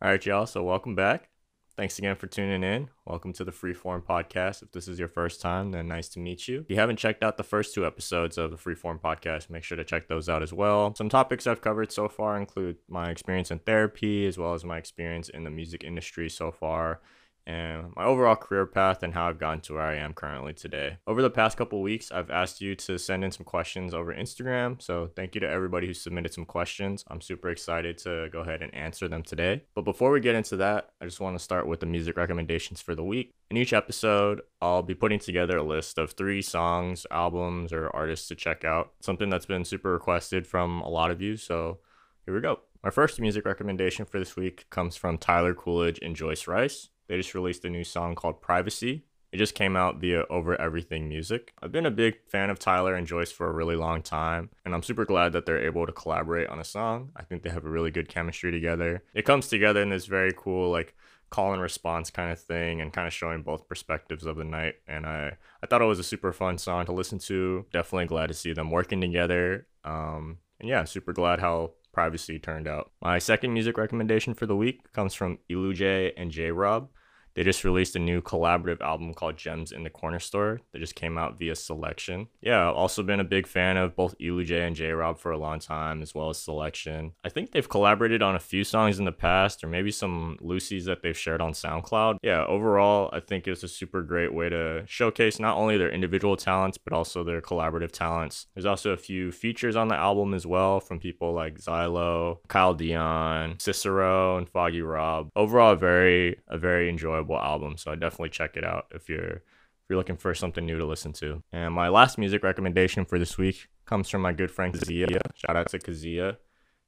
All right, y'all. So, welcome back. Thanks again for tuning in. Welcome to the Freeform Podcast. If this is your first time, then nice to meet you. If you haven't checked out the first two episodes of the Freeform Podcast, make sure to check those out as well. Some topics I've covered so far include my experience in therapy, as well as my experience in the music industry so far, and my overall career path and how I've gotten to where I am currently today. Over the past couple weeks, I've asked you to send in some questions over Instagram. So thank you to everybody who submitted some questions. I'm super excited to go ahead and answer them today. But before we get into that, I just want to start with the music recommendations for the week. In each episode, I'll be putting together a list of three songs, albums, or artists to check out. Something that's been super requested from a lot of you. So here we go. My first music recommendation for this week comes from Tyler Coolidge and Joyce Wrice. They just released a new song called Privacy. It just came out via Over Everything Music. I've been a big fan of Tyler and Joyce for a really long time, and I'm super glad that they're able to collaborate on a song. I think they have a really good chemistry together. It comes together in this very cool, like, call and response kind of thing and kind of showing both perspectives of the night and i i thought it was a super fun song to listen to definitely glad to see them working together um and yeah super glad how privacy turned out my second music recommendation for the week comes from J and j rob they just released a new collaborative album called Gems in the Corner Store that just came out via Selection. Yeah, I've also been a big fan of both J and J Rob for a long time, as well as Selection. I think they've collaborated on a few songs in the past, or maybe some loosies that they've shared on SoundCloud. Yeah, overall, I think it's a super great way to showcase not only their individual talents, but also their collaborative talents. There's also a few features on the album as well from people like Zylo, Kyle Dion, Cicero, and Foggy Rob. Overall, very, a very enjoyable incredible album. So I definitely check it out if you're if you're looking for something new to listen to. And my last music recommendation for this week comes from my good friend Kazia. Shout out to Kazia.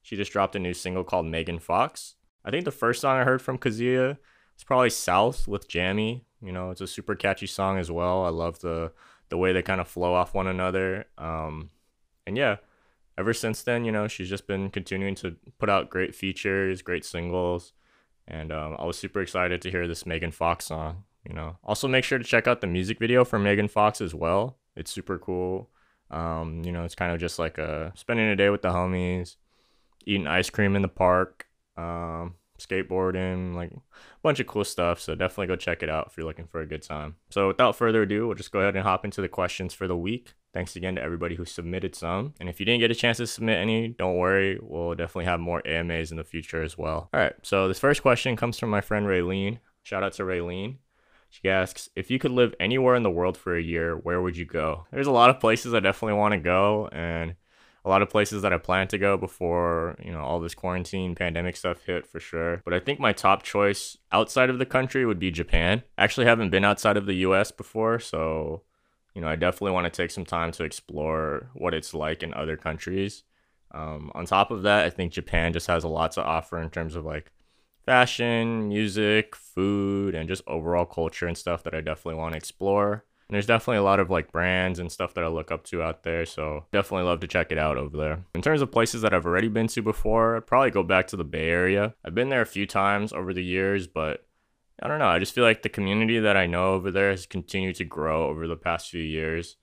She just dropped a new single called Megan Fox. I think the first song I heard from Kazia is probably South with Jammy. You know, it's a super catchy song as well. I love the the way they kind of flow off one another. Um, and yeah, ever since then, you know, she's just been continuing to put out great features, great singles. And um, I was super excited to hear this Megan Fox song. You know, also make sure to check out the music video for Megan Fox as well. It's super cool. Um, you know, it's kind of just like a spending a day with the homies, eating ice cream in the park, um, skateboarding, like a bunch of cool stuff. So definitely go check it out if you're looking for a good time. So without further ado, we'll just go ahead and hop into the questions for the week. Thanks again to everybody who submitted some. And if you didn't get a chance to submit any, don't worry. We'll definitely have more AMAs in the future as well. All right. So this first question comes from my friend Raylene. Shout out to Raylene. She asks, if you could live anywhere in the world for a year, where would you go? There's a lot of places I definitely want to go and a lot of places that I plan to go before, you know, all this quarantine pandemic stuff hit for sure. But I think my top choice outside of the country would be Japan. I actually haven't been outside of the US before, so you know, I definitely want to take some time to explore what it's like in other countries. Um, on top of that, I think Japan just has a lot to offer in terms of like fashion, music, food, and just overall culture and stuff that I definitely want to explore. And there's definitely a lot of like brands and stuff that I look up to out there, so definitely love to check it out over there. In terms of places that I've already been to before, I'd probably go back to the Bay Area. I've been there a few times over the years, but I don't know. I just feel like the community that I know over there has continued to grow over the past few years.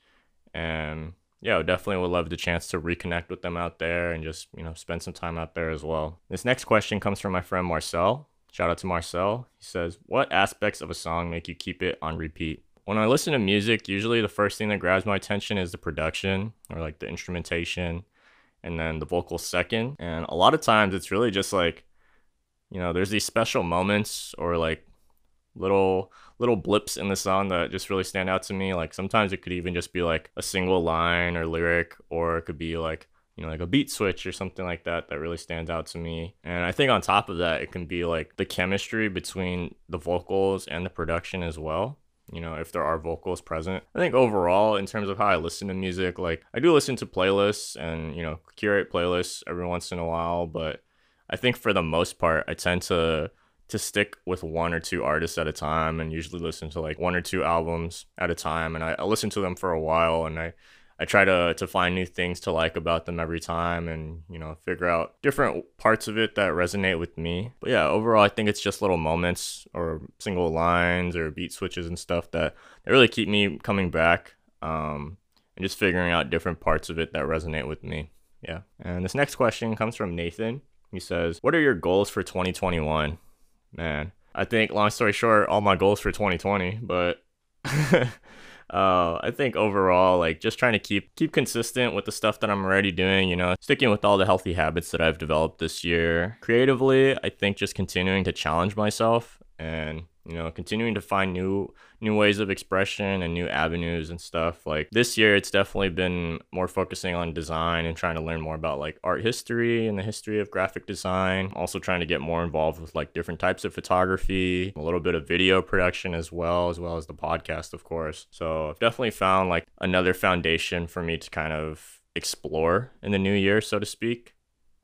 And yeah, I definitely would love the chance to reconnect with them out there and just, you know, spend some time out there as well. This next question comes from my friend Marcel. Shout out to Marcel. He says, What aspects of a song make you keep it on repeat? When I listen to music, usually the first thing that grabs my attention is the production or like the instrumentation and then the vocals second. And a lot of times it's really just like, you know, there's these special moments or like little little blips in the song that just really stand out to me. Like sometimes it could even just be like a single line or lyric, or it could be like you know like a beat switch or something like that that really stands out to me. And I think on top of that, it can be like the chemistry between the vocals and the production as well you know, if there are vocals present. I think overall, in terms of how I listen to music, like I do listen to playlists and, you know, curate playlists every once in a while, but I think for the most part, I tend to to stick with one or two artists at a time and usually listen to like one or two albums at a time and I, I listen to them for a while and I I try to to find new things to like about them every time and you know figure out different parts of it that resonate with me. But yeah, overall I think it's just little moments or single lines or beat switches and stuff that, that really keep me coming back um, and just figuring out different parts of it that resonate with me. Yeah. And this next question comes from Nathan. He says, "What are your goals for 2021?" Man. I think, long story short, all my goals for 2020, but uh, I think overall, like just trying to keep keep consistent with the stuff that I'm already doing. You know, sticking with all the healthy habits that I've developed this year. Creatively, I think just continuing to challenge myself and you know continuing to find new new ways of expression and new avenues and stuff. Like this year it's definitely been more focusing on design and trying to learn more about like art history and the history of graphic design. Also trying to get more involved with like different types of photography a little bit of video production as well as well as the podcast of course. So i've definitely found like another foundation for me to kind of explore in the new year so to speak.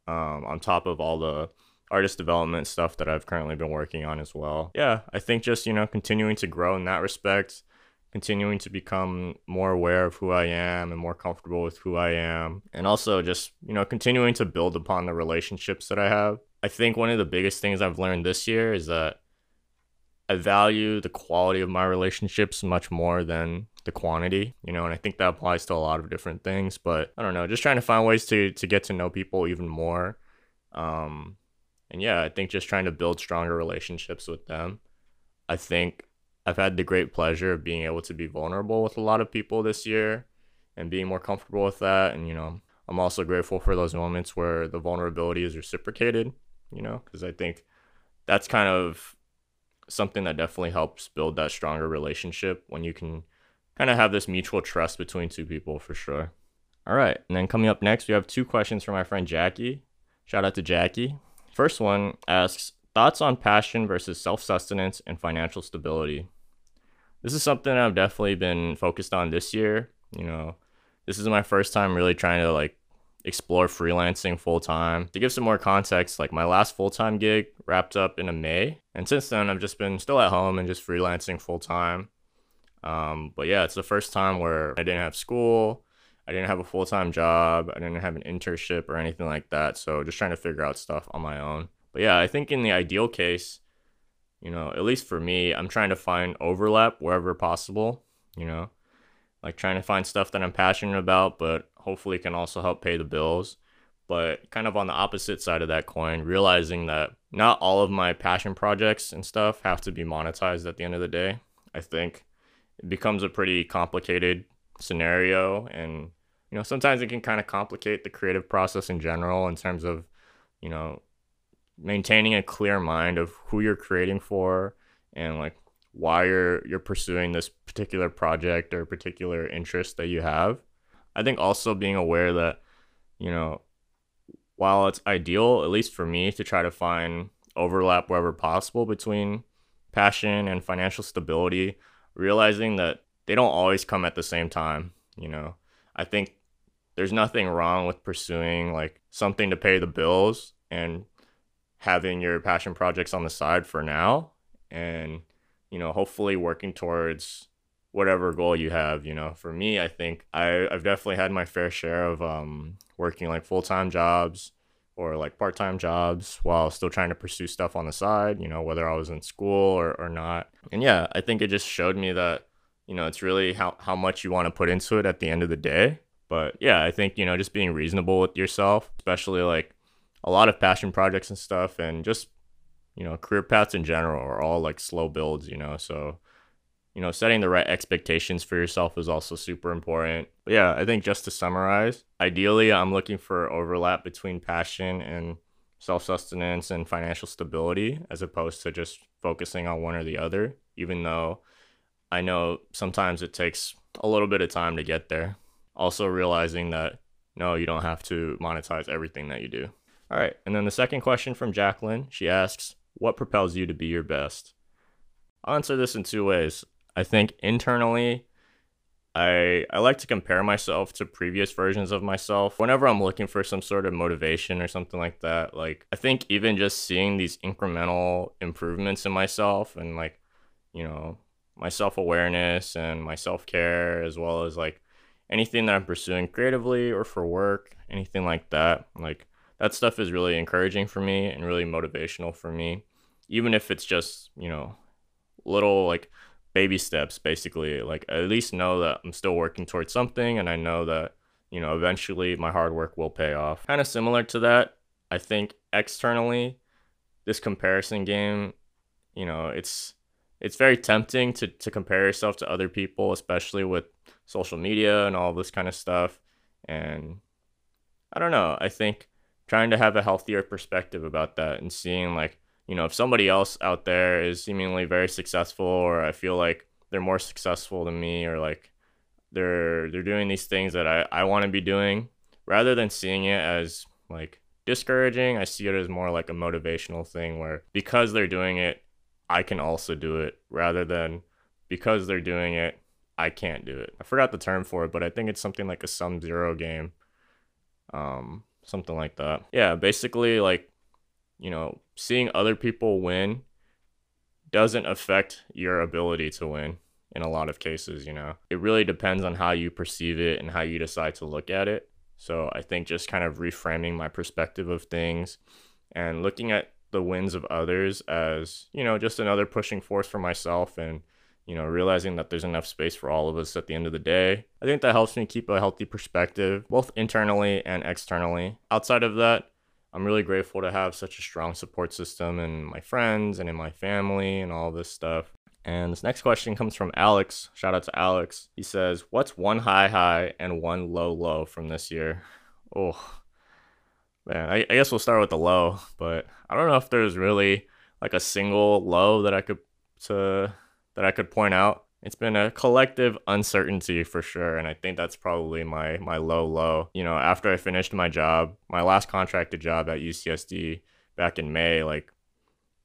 Um, on top of all the artist development stuff that I've currently been working on as well. Yeah, I think just, you know, continuing to grow in that respect, continuing to become more aware of who I am and more comfortable with who I am, and also just, you know, continuing to build upon the relationships that I have. I think one of the biggest things I've learned this year is that I value the quality of my relationships much more than the quantity, you know, and I think that applies to a lot of different things, but I don't know, just trying to find ways to to get to know people even more. Um, and yeah, I think just trying to build stronger relationships with them. I think I've had the great pleasure of being able to be vulnerable with a lot of people this year and being more comfortable with that. And, you know, I'm also grateful for those moments where the vulnerability is reciprocated, you know, because I think that's kind of something that definitely helps build that stronger relationship when you can kind of have this mutual trust between two people for sure. All right. And then coming up next, we have two questions from my friend Jackie. Shout out to Jackie. First one asks thoughts on passion versus self sustenance and financial stability. This is something I've definitely been focused on this year. You know, this is my first time really trying to like explore freelancing full time. To give some more context, like my last full time gig wrapped up in a May, and since then I've just been still at home and just freelancing full time. Um, but yeah, it's the first time where I didn't have school. I didn't have a full time job. I didn't have an internship or anything like that. So just trying to figure out stuff on my own. But yeah, I think in the ideal case, you know, at least for me, I'm trying to find overlap wherever possible, you know, like trying to find stuff that I'm passionate about, but hopefully can also help pay the bills. But kind of on the opposite side of that coin, realizing that not all of my passion projects and stuff have to be monetized at the end of the day. I think it becomes a pretty complicated scenario. And you know sometimes it can kind of complicate the creative process in general in terms of you know maintaining a clear mind of who you're creating for and like why you're you're pursuing this particular project or particular interest that you have. I think also being aware that you know while it's ideal at least for me to try to find overlap wherever possible between passion and financial stability realizing that they don't always come at the same time, you know. I think there's nothing wrong with pursuing like something to pay the bills and having your passion projects on the side for now and you know hopefully working towards whatever goal you have you know for me i think I, i've definitely had my fair share of um, working like full-time jobs or like part-time jobs while still trying to pursue stuff on the side you know whether i was in school or, or not and yeah i think it just showed me that you know, it's really how, how much you want to put into it at the end of the day. But yeah, I think, you know, just being reasonable with yourself, especially like a lot of passion projects and stuff, and just, you know, career paths in general are all like slow builds, you know. So, you know, setting the right expectations for yourself is also super important. But yeah, I think just to summarize, ideally, I'm looking for overlap between passion and self sustenance and financial stability as opposed to just focusing on one or the other, even though I know sometimes it takes a little bit of time to get there. Also, realizing that no, you don't have to monetize everything that you do. All right. And then the second question from Jacqueline she asks, What propels you to be your best? I'll answer this in two ways. I think internally, I, I like to compare myself to previous versions of myself whenever I'm looking for some sort of motivation or something like that. Like, I think even just seeing these incremental improvements in myself and, like, you know, my self awareness and my self care, as well as like anything that I'm pursuing creatively or for work, anything like that. Like that stuff is really encouraging for me and really motivational for me, even if it's just, you know, little like baby steps basically. Like at least know that I'm still working towards something and I know that, you know, eventually my hard work will pay off. Kind of similar to that, I think externally, this comparison game you know, it's it's very tempting to to compare yourself to other people, especially with social media and all this kind of stuff. And I don't know. I think trying to have a healthier perspective about that and seeing like, you know, if somebody else out there is seemingly very successful or I feel like they're more successful than me or like they're they're doing these things that I, I want to be doing rather than seeing it as like discouraging, I see it as more like a motivational thing where because they're doing it, I can also do it rather than because they're doing it, I can't do it. I forgot the term for it, but I think it's something like a sum zero game. Um, something like that. Yeah, basically like, you know, seeing other people win doesn't affect your ability to win in a lot of cases, you know. It really depends on how you perceive it and how you decide to look at it. So I think just kind of reframing my perspective of things and looking at the wins of others as, you know, just another pushing force for myself and, you know, realizing that there's enough space for all of us at the end of the day. I think that helps me keep a healthy perspective, both internally and externally. Outside of that, I'm really grateful to have such a strong support system in my friends and in my family and all this stuff. And this next question comes from Alex. Shout out to Alex. He says, What's one high high and one low low from this year? Oh, man, I, I guess we'll start with the low, but I don't know if there's really like a single low that I could to that I could point out. It's been a collective uncertainty for sure, and I think that's probably my my low low. You know, after I finished my job, my last contracted job at UCSD back in May, like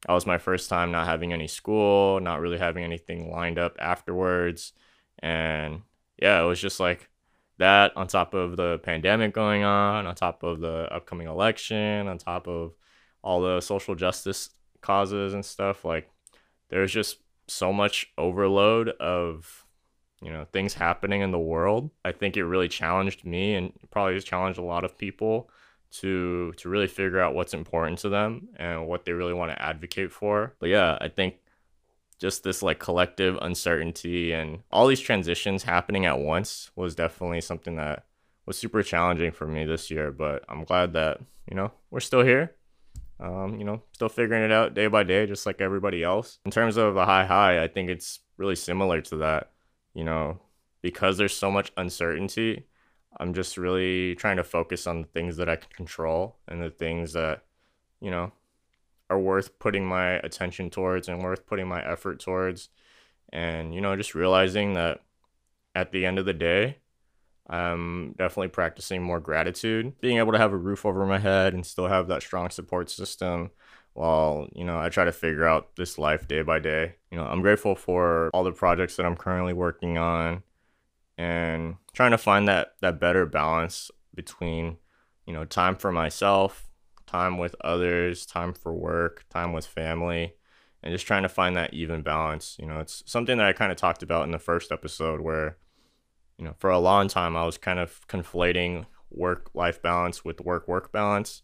that was my first time not having any school, not really having anything lined up afterwards. And yeah, it was just like that on top of the pandemic going on, on top of the upcoming election, on top of all the social justice causes and stuff. Like there's just so much overload of you know things happening in the world. I think it really challenged me and probably has challenged a lot of people to to really figure out what's important to them and what they really want to advocate for. But yeah, I think just this like collective uncertainty and all these transitions happening at once was definitely something that was super challenging for me this year. But I'm glad that you know we're still here. Um, you know, still figuring it out day by day, just like everybody else. In terms of the high high, I think it's really similar to that. You know, because there's so much uncertainty I'm just really trying to focus on the things that I can control and the things that, you know, are worth putting my attention towards and worth putting my effort towards. And, you know, just realizing that at the end of the day, I'm definitely practicing more gratitude, being able to have a roof over my head and still have that strong support system while, you know, I try to figure out this life day by day. You know, I'm grateful for all the projects that I'm currently working on and trying to find that that better balance between you know time for myself time with others time for work time with family and just trying to find that even balance you know? It's something that i kind of talked about in the first episode where you know for a long time i was kind of conflating work life balance with work work balance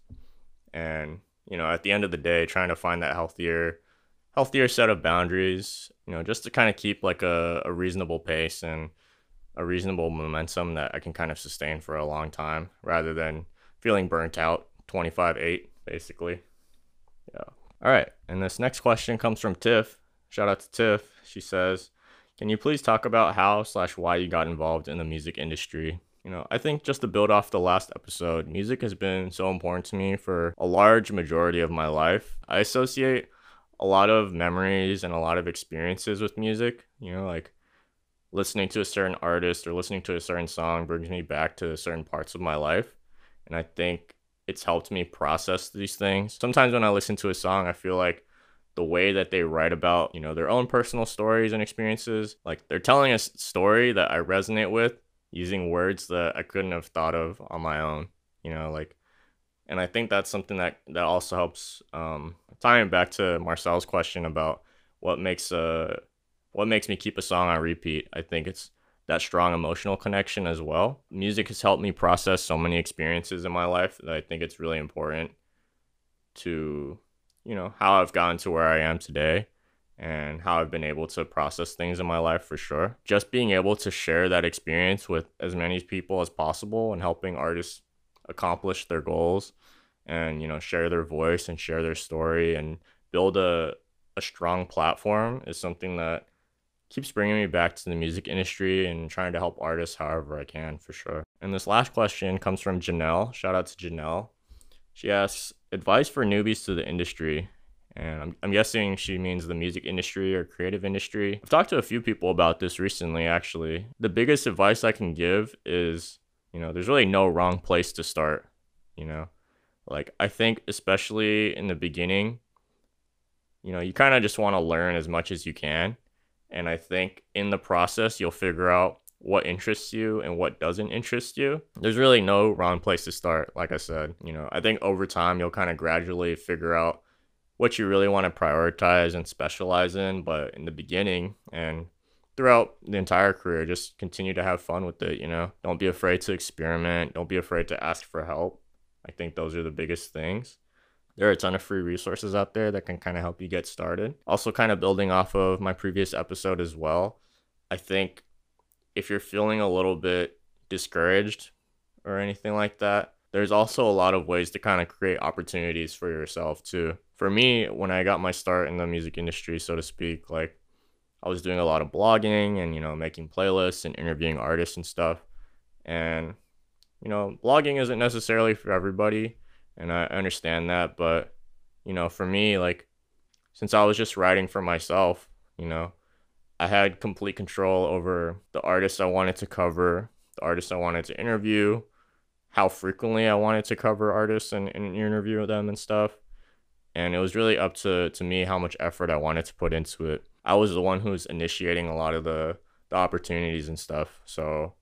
and you know at the end of the day trying to find that healthier healthier set of boundaries you know just to kind of keep like a, a reasonable pace and a reasonable momentum that I can kind of sustain for a long time rather than feeling burnt out 25 8, basically. Yeah. All right. And this next question comes from Tiff. Shout out to Tiff. She says, Can you please talk about how slash why you got involved in the music industry? You know, I think just to build off the last episode, music has been so important to me for a large majority of my life. I associate a lot of memories and a lot of experiences with music. You know, like listening to a certain artist or listening to a certain song brings me back to certain parts of my life. And I think it's helped me process these things. Sometimes when I listen to a song, I feel like the way that they write about, you know, their own personal stories and experiences, like they're telling a story that I resonate with using words that I couldn't have thought of on my own, you know, like and I think that's something that that also helps um tying back to Marcel's question about what makes a what makes me keep a song on repeat. I think it's that strong emotional connection as well. Music has helped me process so many experiences in my life that I think it's really important to, you know, how I've gotten to where I am today and how I've been able to process things in my life for sure. Just being able to share that experience with as many people as possible and helping artists accomplish their goals and, you know, share their voice and share their story and build a a strong platform is something that keeps bringing me back to the music industry and trying to help artists however I can for sure. And this last question comes from Janelle. Shout out to Janelle. She asks advice for newbies to the industry. And I'm, I'm guessing she means the music industry or creative industry. I've talked to a few people about this recently, actually. The biggest advice I can give is, you know, there's really no wrong place to start, you know? Like, I think, especially in the beginning, you know, you kind of just want to learn as much as you can. And I think in the process, you'll figure out what interests you and what doesn't interest you. There's really no wrong place to start. Like I said, you know, I think over time, you'll kind of gradually figure out what you really want to prioritize and specialize in. But in the beginning and throughout the entire career, just continue to have fun with it. You know, don't be afraid to experiment. Don't be afraid to ask for help. I think those are the biggest things. There are a ton of free resources out there that can kind of help you get started. Also, kind of building off of my previous episode as well, I think if you're feeling a little bit discouraged or anything like that, there's also a lot of ways to kind of create opportunities for yourself too. For me, when I got my start in the music industry, so to speak, like I was doing a lot of blogging and, you know, making playlists and interviewing artists and stuff. And, you know, blogging isn't necessarily for everybody. And I understand that. But, you know, for me, like, since I was just writing for myself, you know, I had complete control over the artists I wanted to cover, the artists I wanted to interview, how frequently I wanted to cover artists and, and interview them and stuff. And it was really up to, to me how much effort I wanted to put into it. I was the one who was initiating a lot of the, the opportunities and stuff. So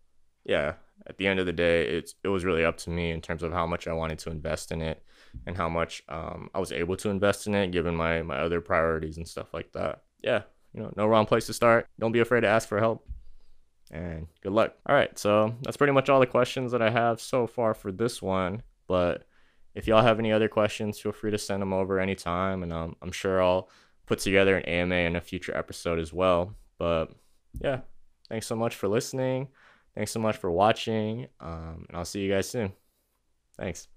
yeah, at the end of the day, it's it was really up to me in terms of how much I wanted to invest in it and how much um, I was able to invest in it given my my other priorities and stuff like that. Yeah, you know, no wrong place to start. Don't be afraid to ask for help and good luck. All right, so that's pretty much all the questions that I have so far for this one. But if y'all have any other questions, feel free to send them over anytime, and um, I'm sure I'll put together an AMA in a future episode as well. But yeah, thanks so much for listening. Thanks so much for watching, um, and I'll see you guys soon. Thanks.